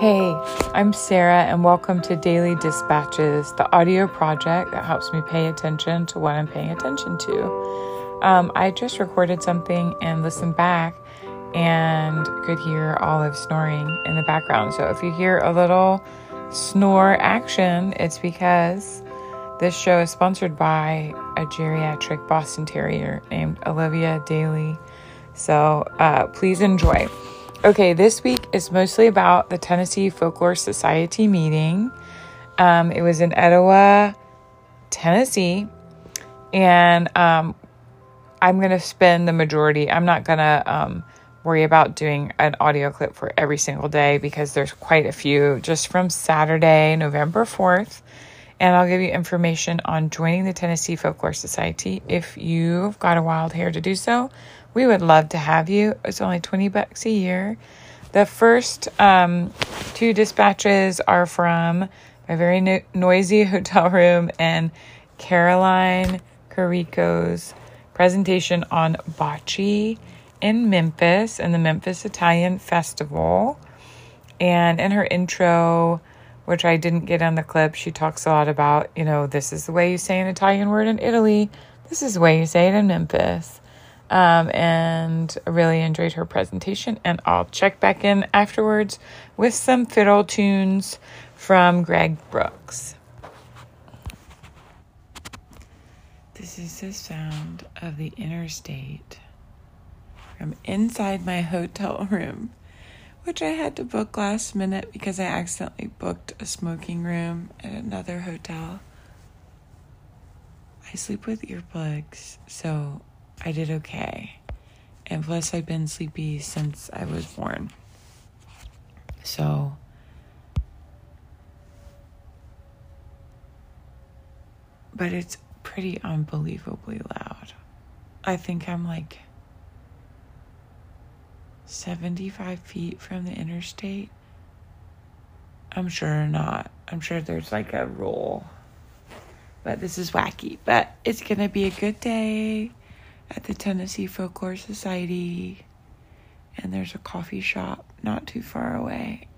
Hey, I'm Sarah, and welcome to Daily Dispatches, the audio project that helps me pay attention to what I'm paying attention to. Um, I just recorded something and listened back and could hear Olive snoring in the background. So if you hear a little snore action, it's because this show is sponsored by a geriatric Boston Terrier named Olivia Daly. So uh, please enjoy. Okay, this week is mostly about the Tennessee Folklore Society meeting. Um, it was in Etowah, Tennessee, and um, I'm going to spend the majority. I'm not going to um, worry about doing an audio clip for every single day because there's quite a few just from Saturday, November 4th. And I'll give you information on joining the Tennessee Folklore Society if you've got a wild hair to do so we would love to have you. It's only 20 bucks a year. The first um, two dispatches are from my very no- noisy hotel room and Caroline Carrico's presentation on bocce in Memphis and the Memphis Italian Festival. And in her intro, which I didn't get on the clip, she talks a lot about, you know, this is the way you say an Italian word in Italy, this is the way you say it in Memphis um, and I really enjoyed her presentation. And I'll check back in afterwards with some fiddle tunes from Greg Brooks. This is the sound of the interstate from inside my hotel room, which I had to book last minute because I accidentally booked a smoking room at another hotel. I sleep with earplugs, so I did okay. And plus, I've been sleepy since I was born. So, but it's pretty unbelievably loud. I think I'm like 75 feet from the interstate. I'm sure not. I'm sure there's like a rule. But this is wacky. But it's going to be a good day at the Tennessee Folklore Society, and there's a coffee shop not too far away.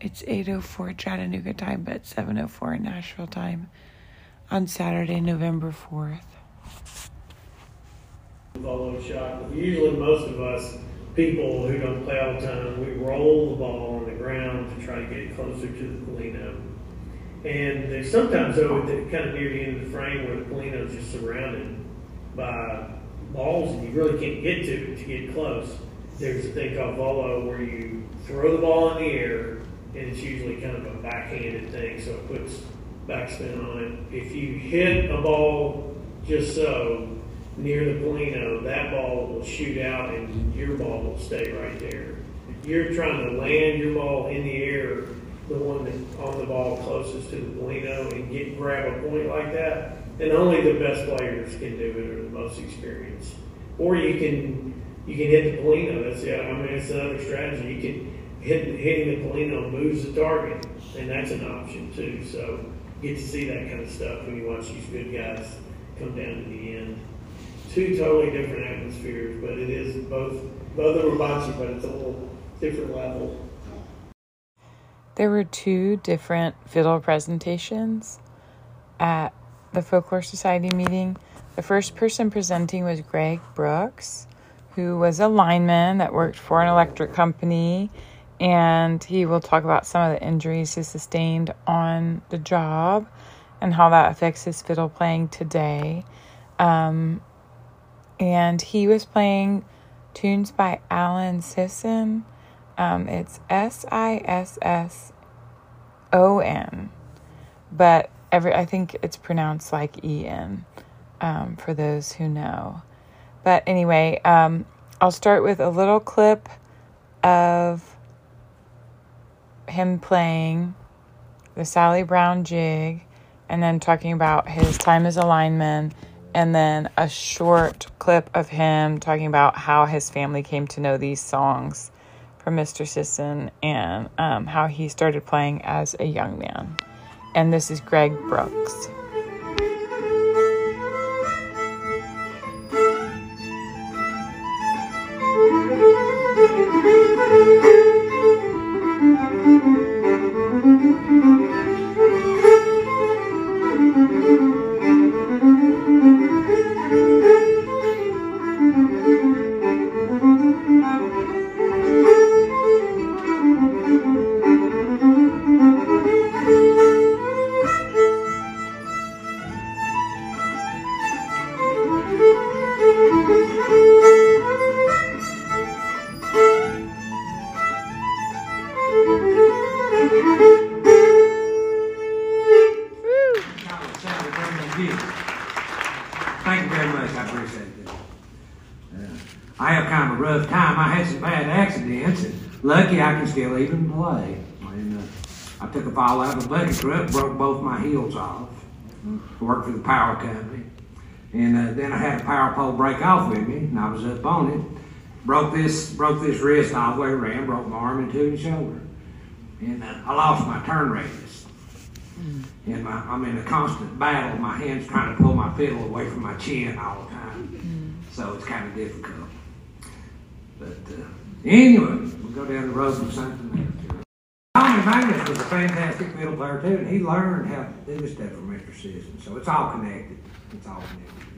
It's 8:04 Chattanooga time, but 7:04 Nashville time on Saturday, November 4th. Follow shot. Usually, most of us people who don't play all the time, we roll the ball on the ground to try to get closer to the Pallino. And sometimes, though, kind of near the end of the frame where the Pallino is just surrounded by balls and you really can't get to it to get close. There's a thing called volo where you throw the ball in the air and it's usually kind of a backhanded thing, so it puts backspin on it. If you hit a ball just so near the Pallino, that ball will shoot out and your ball will stay right there. If you're trying to land your ball in the air, the one that on the ball closest to the Pallino and get grab a point like that, and only the best players can do it or the most experienced. Or you can you can hit the Pallino. That's the I mean it's another strategy. You can hit hitting the Pallino moves the target, and that's an option too. So you get to see that kind of stuff when you watch these good guys come down to the end. Two totally different atmospheres, but it is both both are bocce, but it's a little different level. There were two different fiddle presentations at the Folklore Society meeting, the first person presenting was Greg Brooks, who was a lineman that worked for an electric company. And he will talk about some of the injuries he sustained on the job and how that affects his fiddle playing today. Um, and he was playing tunes by Alan Sisson. Um, it's S I S S O N. But every I think it's pronounced like E N um, for those who know. But anyway, um, I'll start with a little clip of him playing the Sally Brown jig and then talking about his time as a lineman and then a short clip of him talking about how his family came to know these songs from Mr. Sisson and um, how he started playing as a young man and this is Greg Brooks. Still even play. And, uh, I took a fall out of a bucket truck, broke both my heels off. Worked for the power company. And uh, then I had a power pole break off with me, and I was up on it. Broke this, broke this wrist all the way around, broke my arm and two and shoulder. And uh, I lost my turn radius. And my, I'm in a constant battle. My hand's trying to pull my fiddle away from my chin all the time. So it's kind of difficult. But uh, anyway, go down the road from something else. Tommy Magness was a fantastic fiddle player too, and he learned how to do this stuff from Mr. Sisson. So it's all connected. It's all connected.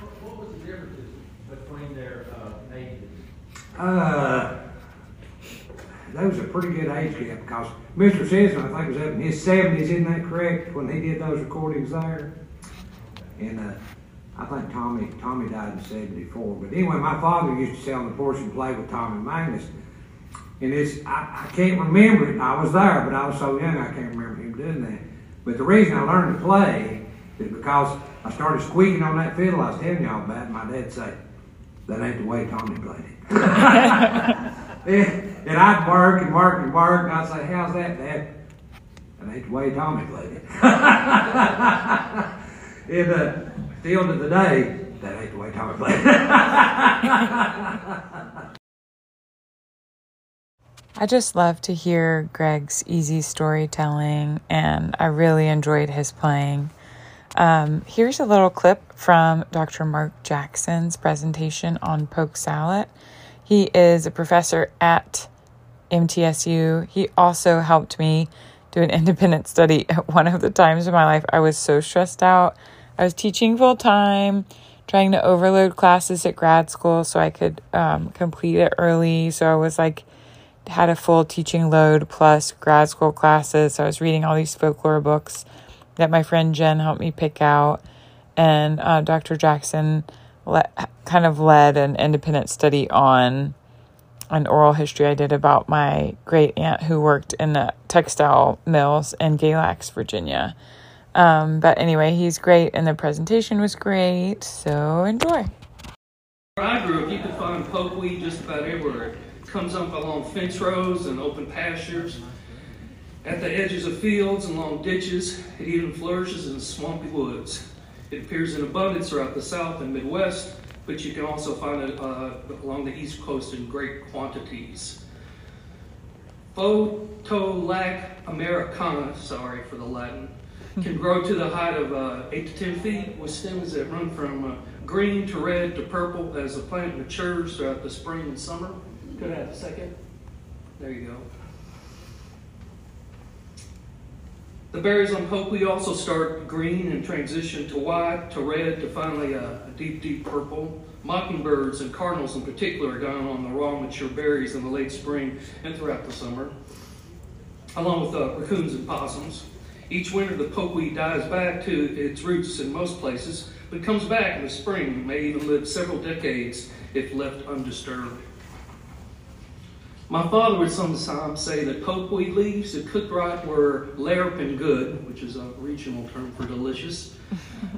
What what was the difference between their uh, ages? Uh, that was a pretty good age gap because Mr. Sisson, I think, was up in his seventies, isn't that correct? When he did those recordings there, and uh, I think Tommy Tommy died in '74. But anyway, my father used to sell the porch and play with Tommy Magness, and it's I, I can't remember it. I was there, but I was so young I can't remember him doing that. But the reason I learned to play is because I started squeaking on that fiddle I was telling y'all about. And my dad said, "That ain't the way Tommy played it." and, and I'd bark and bark and bark, and I'd say, "How's that, Dad?" That ain't the way Tommy played it. and uh, still to the day, that ain't the way Tommy played it. I just love to hear Greg's easy storytelling, and I really enjoyed his playing. Um, here's a little clip from Dr. Mark Jackson's presentation on poke salad. He is a professor at MTSU. He also helped me do an independent study at one of the times in my life I was so stressed out. I was teaching full time, trying to overload classes at grad school so I could um, complete it early. So I was like, had a full teaching load plus grad school classes. So I was reading all these folklore books that my friend Jen helped me pick out. And uh, Dr. Jackson le- kind of led an independent study on an oral history I did about my great aunt who worked in the textile mills in Galax, Virginia. Um, but anyway, he's great, and the presentation was great. So enjoy. Where I grew up, you could find just about everywhere. It comes up along fence rows and open pastures, at the edges of fields and along ditches. It even flourishes in swampy woods. It appears in abundance throughout the South and Midwest, but you can also find it uh, along the East Coast in great quantities. Phytolacca americana, sorry for the Latin, can grow to the height of uh, 8 to 10 feet with stems that run from uh, green to red to purple as the plant matures throughout the spring and summer. Could I have a second? There you go. The berries on pokeweed also start green and transition to white, to red, to finally a, a deep, deep purple. Mockingbirds and cardinals in particular are down on the raw mature berries in the late spring and throughout the summer, along with uh, raccoons and possums. Each winter, the pokeweed dies back to its roots in most places, but comes back in the spring and may even live several decades if left undisturbed. My father would sometimes say that pokeweed leaves, if cooked right, were larapin good, which is a regional term for delicious.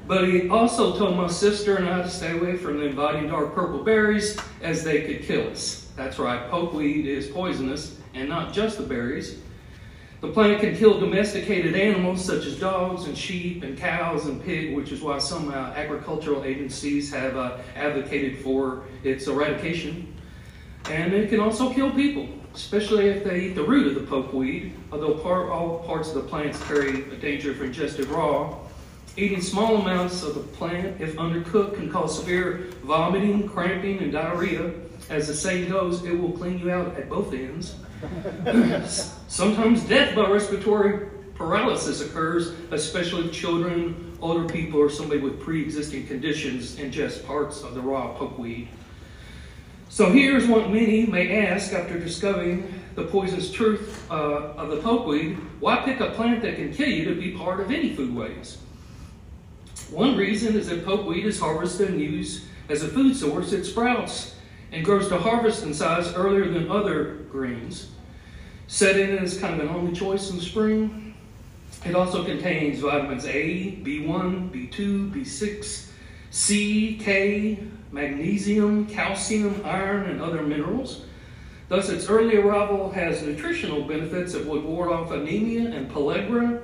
But he also told my sister and I to stay away from the inviting dark purple berries as they could kill us. That's right, pokeweed is poisonous, and not just the berries. The plant can kill domesticated animals such as dogs and sheep and cows and pig, which is why some uh, agricultural agencies have uh, advocated for its eradication. And it can also kill people, especially if they eat the root of the pokeweed, although part, all parts of the plants carry a danger if ingested raw. Eating small amounts of the plant, if undercooked, can cause severe vomiting, cramping, and diarrhea. As the saying goes, it will clean you out at both ends. Sometimes death by respiratory paralysis occurs, especially if children, older people, or somebody with pre existing conditions ingest parts of the raw pokeweed. So here's what many may ask after discovering the poisonous truth uh, of the pokeweed why pick a plant that can kill you to be part of any foodways? One reason is that pokeweed is harvested and used as a food source. It sprouts and grows to harvest in size earlier than other greens. Set in as kind of an only choice in the spring. It also contains vitamins A, B1, B2, B6, C, K, magnesium, calcium, iron, and other minerals. Thus, its early arrival has nutritional benefits that would ward off anemia and pellagra.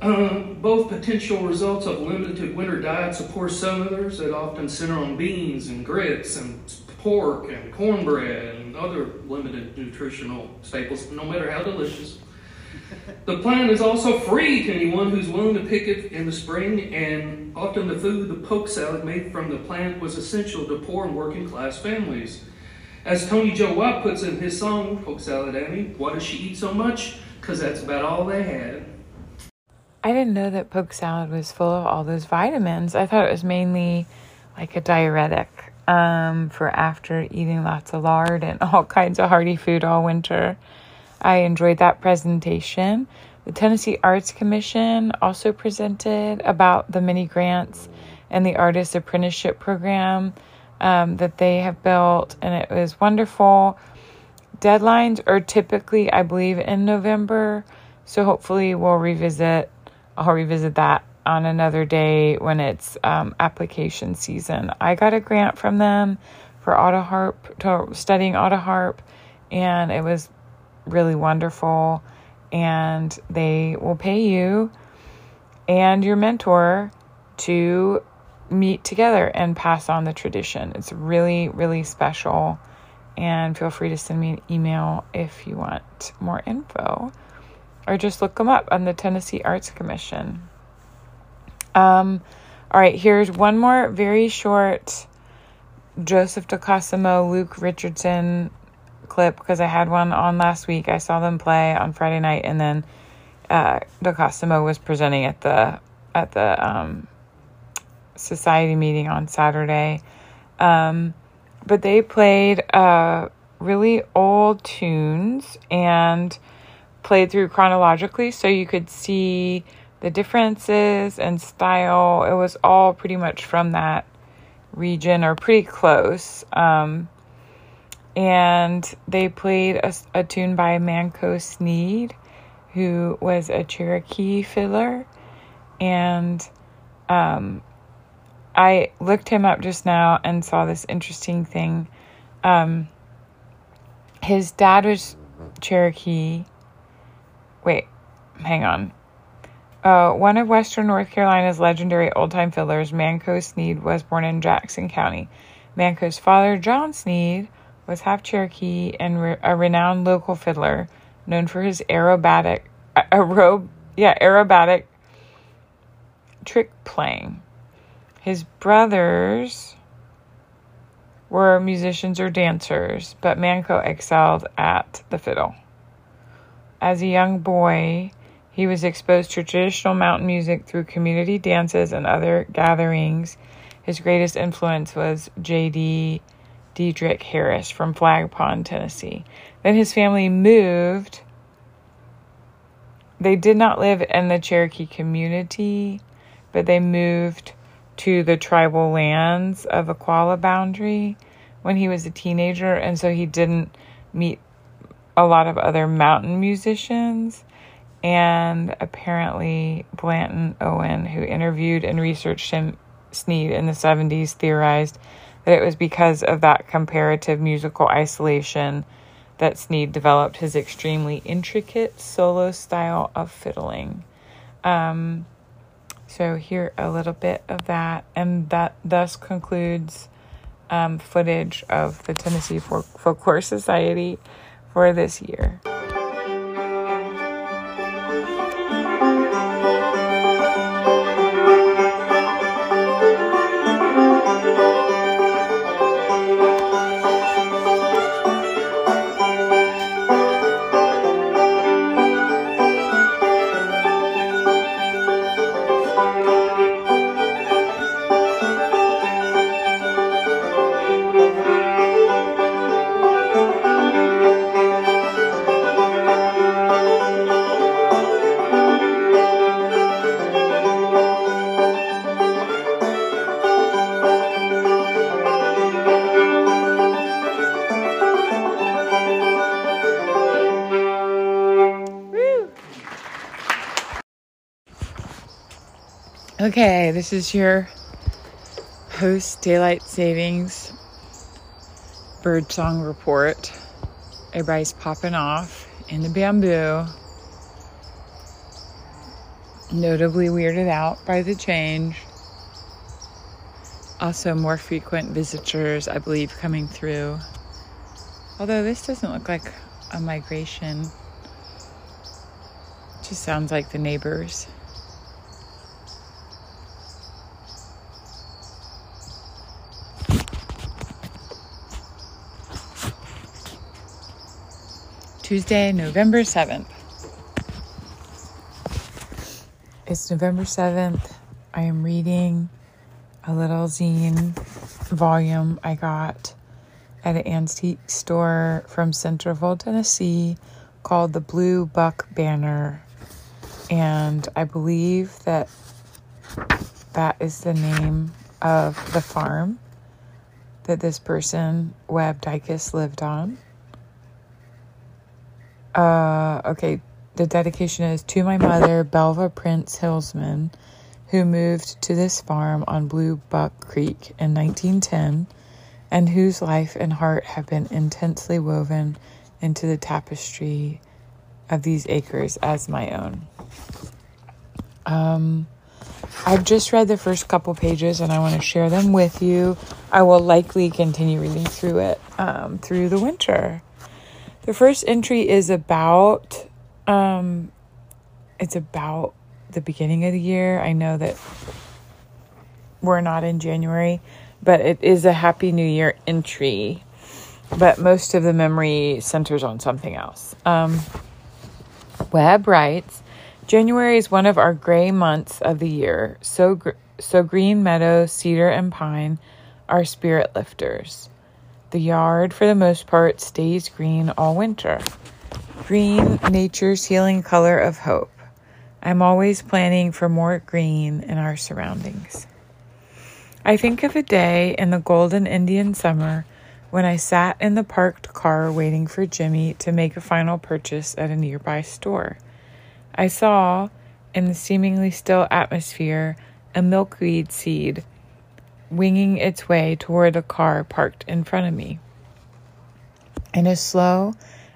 Um, both potential results of limited winter diets of poor Southerners that often center on beans and grits and pork and cornbread and other limited nutritional staples, no matter how delicious. The plant is also free to anyone who's willing to pick it in the spring, and often the food, the poke salad made from the plant, was essential to poor and working class families. As Tony Joe White puts in his song, Polk Salad Annie, why does she eat so much? Because that's about all they had. I didn't know that poke salad was full of all those vitamins. I thought it was mainly like a diuretic um, for after eating lots of lard and all kinds of hearty food all winter. I enjoyed that presentation. The Tennessee Arts Commission also presented about the mini grants and the Artist Apprenticeship Program um, that they have built, and it was wonderful. Deadlines are typically, I believe, in November, so hopefully we'll revisit. I'll revisit that on another day when it's um, application season. I got a grant from them for auto harp, studying auto harp, and it was really wonderful. And they will pay you and your mentor to meet together and pass on the tradition. It's really, really special. And feel free to send me an email if you want more info or just look them up on the Tennessee Arts Commission. Um, all right, here's one more very short Joseph Decosimo, Luke Richardson clip because I had one on last week. I saw them play on Friday night, and then uh, Decosimo was presenting at the at the um, society meeting on Saturday. Um, but they played uh, really old tunes and played through chronologically so you could see the differences and style. It was all pretty much from that region or pretty close. Um, and they played a, a tune by Manco Sneed, who was a Cherokee fiddler. And um, I looked him up just now and saw this interesting thing. Um, his dad was Cherokee. Wait, hang on. Uh, one of Western North Carolina's legendary old time fiddlers, Manco Sneed, was born in Jackson County. Manco's father, John Sneed, was half Cherokee and re- a renowned local fiddler, known for his aerobatic, aerob, yeah, aerobatic trick playing. His brothers were musicians or dancers, but Manco excelled at the fiddle. As a young boy, he was exposed to traditional mountain music through community dances and other gatherings. His greatest influence was J.D. Diedrich Harris from Flag Pond, Tennessee. Then his family moved. They did not live in the Cherokee community, but they moved to the tribal lands of Qualla boundary when he was a teenager, and so he didn't meet a lot of other mountain musicians. And apparently, Blanton Owen, who interviewed and researched him, Sneed in the 70s, theorized that it was because of that comparative musical isolation that Sneed developed his extremely intricate solo style of fiddling. Um, so, here a little bit of that, and that thus concludes um, footage of the Tennessee Folk- Folklore Society for this year. Okay, this is your host, Daylight Savings, birdsong report. Everybody's popping off in the bamboo. Notably weirded out by the change. Also, more frequent visitors, I believe, coming through. Although this doesn't look like a migration, it just sounds like the neighbors. Tuesday, November 7th. It's November 7th. I am reading a little zine volume I got at an antique store from Centerville, Tennessee called the Blue Buck Banner. And I believe that that is the name of the farm that this person, Webb Dykus, lived on. Uh, okay, the dedication is to my mother, Belva Prince Hillsman, who moved to this farm on Blue Buck Creek in 1910 and whose life and heart have been intensely woven into the tapestry of these acres as my own. Um, I've just read the first couple pages and I want to share them with you. I will likely continue reading through it um, through the winter. The first entry is about um it's about the beginning of the year. I know that we're not in January, but it is a happy new year entry. But most of the memory centers on something else. Um, Webb writes January is one of our gray months of the year. So, gr- so green meadow, cedar, and pine are spirit lifters. The yard, for the most part, stays green all winter. Green, nature's healing color of hope. I'm always planning for more green in our surroundings. I think of a day in the golden Indian summer when I sat in the parked car waiting for Jimmy to make a final purchase at a nearby store. I saw, in the seemingly still atmosphere, a milkweed seed winging its way toward a car parked in front of me. In a slow,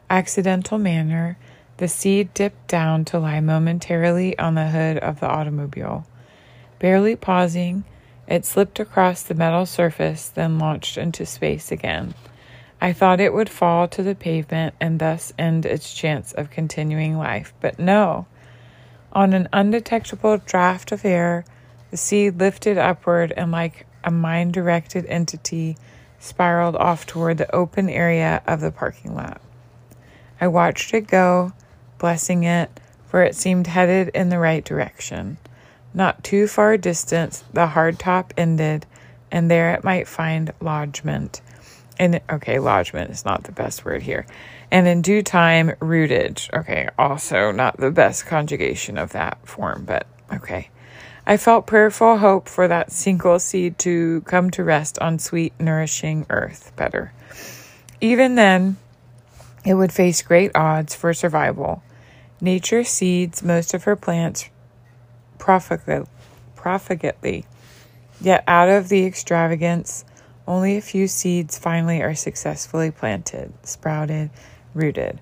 accidental manner, the seed dipped down to lie momentarily on the hood of the automobile. Barely pausing, it slipped across the metal surface, then launched into space again. I thought it would fall to the pavement and thus end its chance of continuing life, but no. On an undetectable draft of air, the seed lifted upward and, like a mind directed entity spiraled off toward the open area of the parking lot. I watched it go, blessing it, for it seemed headed in the right direction. Not too far distant, the hardtop ended, and there it might find lodgment. And okay, lodgment is not the best word here. And in due time, rooted. Okay, also not the best conjugation of that form, but okay. I felt prayerful hope for that single seed to come to rest on sweet, nourishing earth better. Even then, it would face great odds for survival. Nature seeds most of her plants profligately, yet out of the extravagance, only a few seeds finally are successfully planted, sprouted, rooted.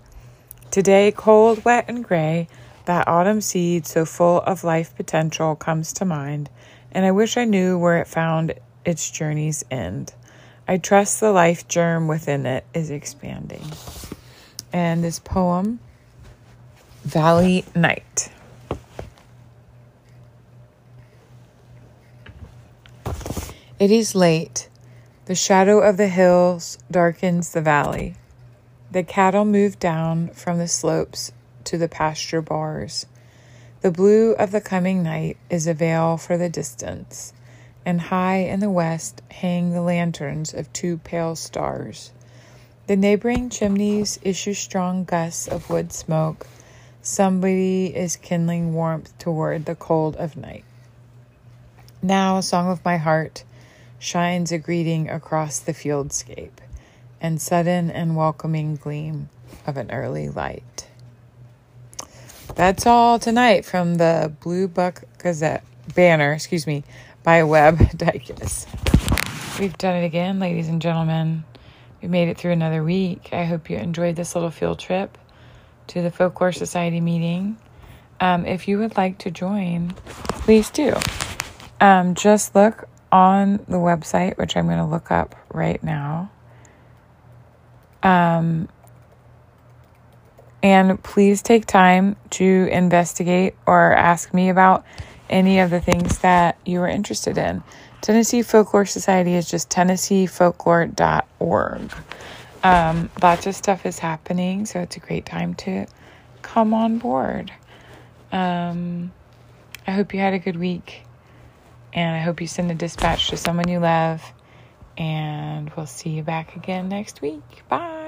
Today, cold, wet, and gray, that autumn seed, so full of life potential, comes to mind, and I wish I knew where it found its journey's end. I trust the life germ within it is expanding. And this poem, Valley Night. It is late. The shadow of the hills darkens the valley. The cattle move down from the slopes to the pasture bars. The blue of the coming night is a veil for the distance, and high in the west hang the lanterns of two pale stars. The neighboring chimneys issue strong gusts of wood smoke. Somebody is kindling warmth toward the cold of night. Now, song of my heart shines a greeting across the fieldscape, and sudden and welcoming gleam of an early light. That's all tonight from the Blue Buck Gazette banner, excuse me, by Webb Dykus. We've done it again, ladies and gentlemen. we made it through another week. I hope you enjoyed this little field trip to the Folklore Society meeting. Um, if you would like to join, please do. Um, just look on the website, which I'm going to look up right now. Um, and please take time to investigate or ask me about any of the things that you are interested in. Tennessee Folklore Society is just tennesseefolklore.org. Um, lots of stuff is happening, so it's a great time to come on board. Um, I hope you had a good week, and I hope you send a dispatch to someone you love. And we'll see you back again next week. Bye.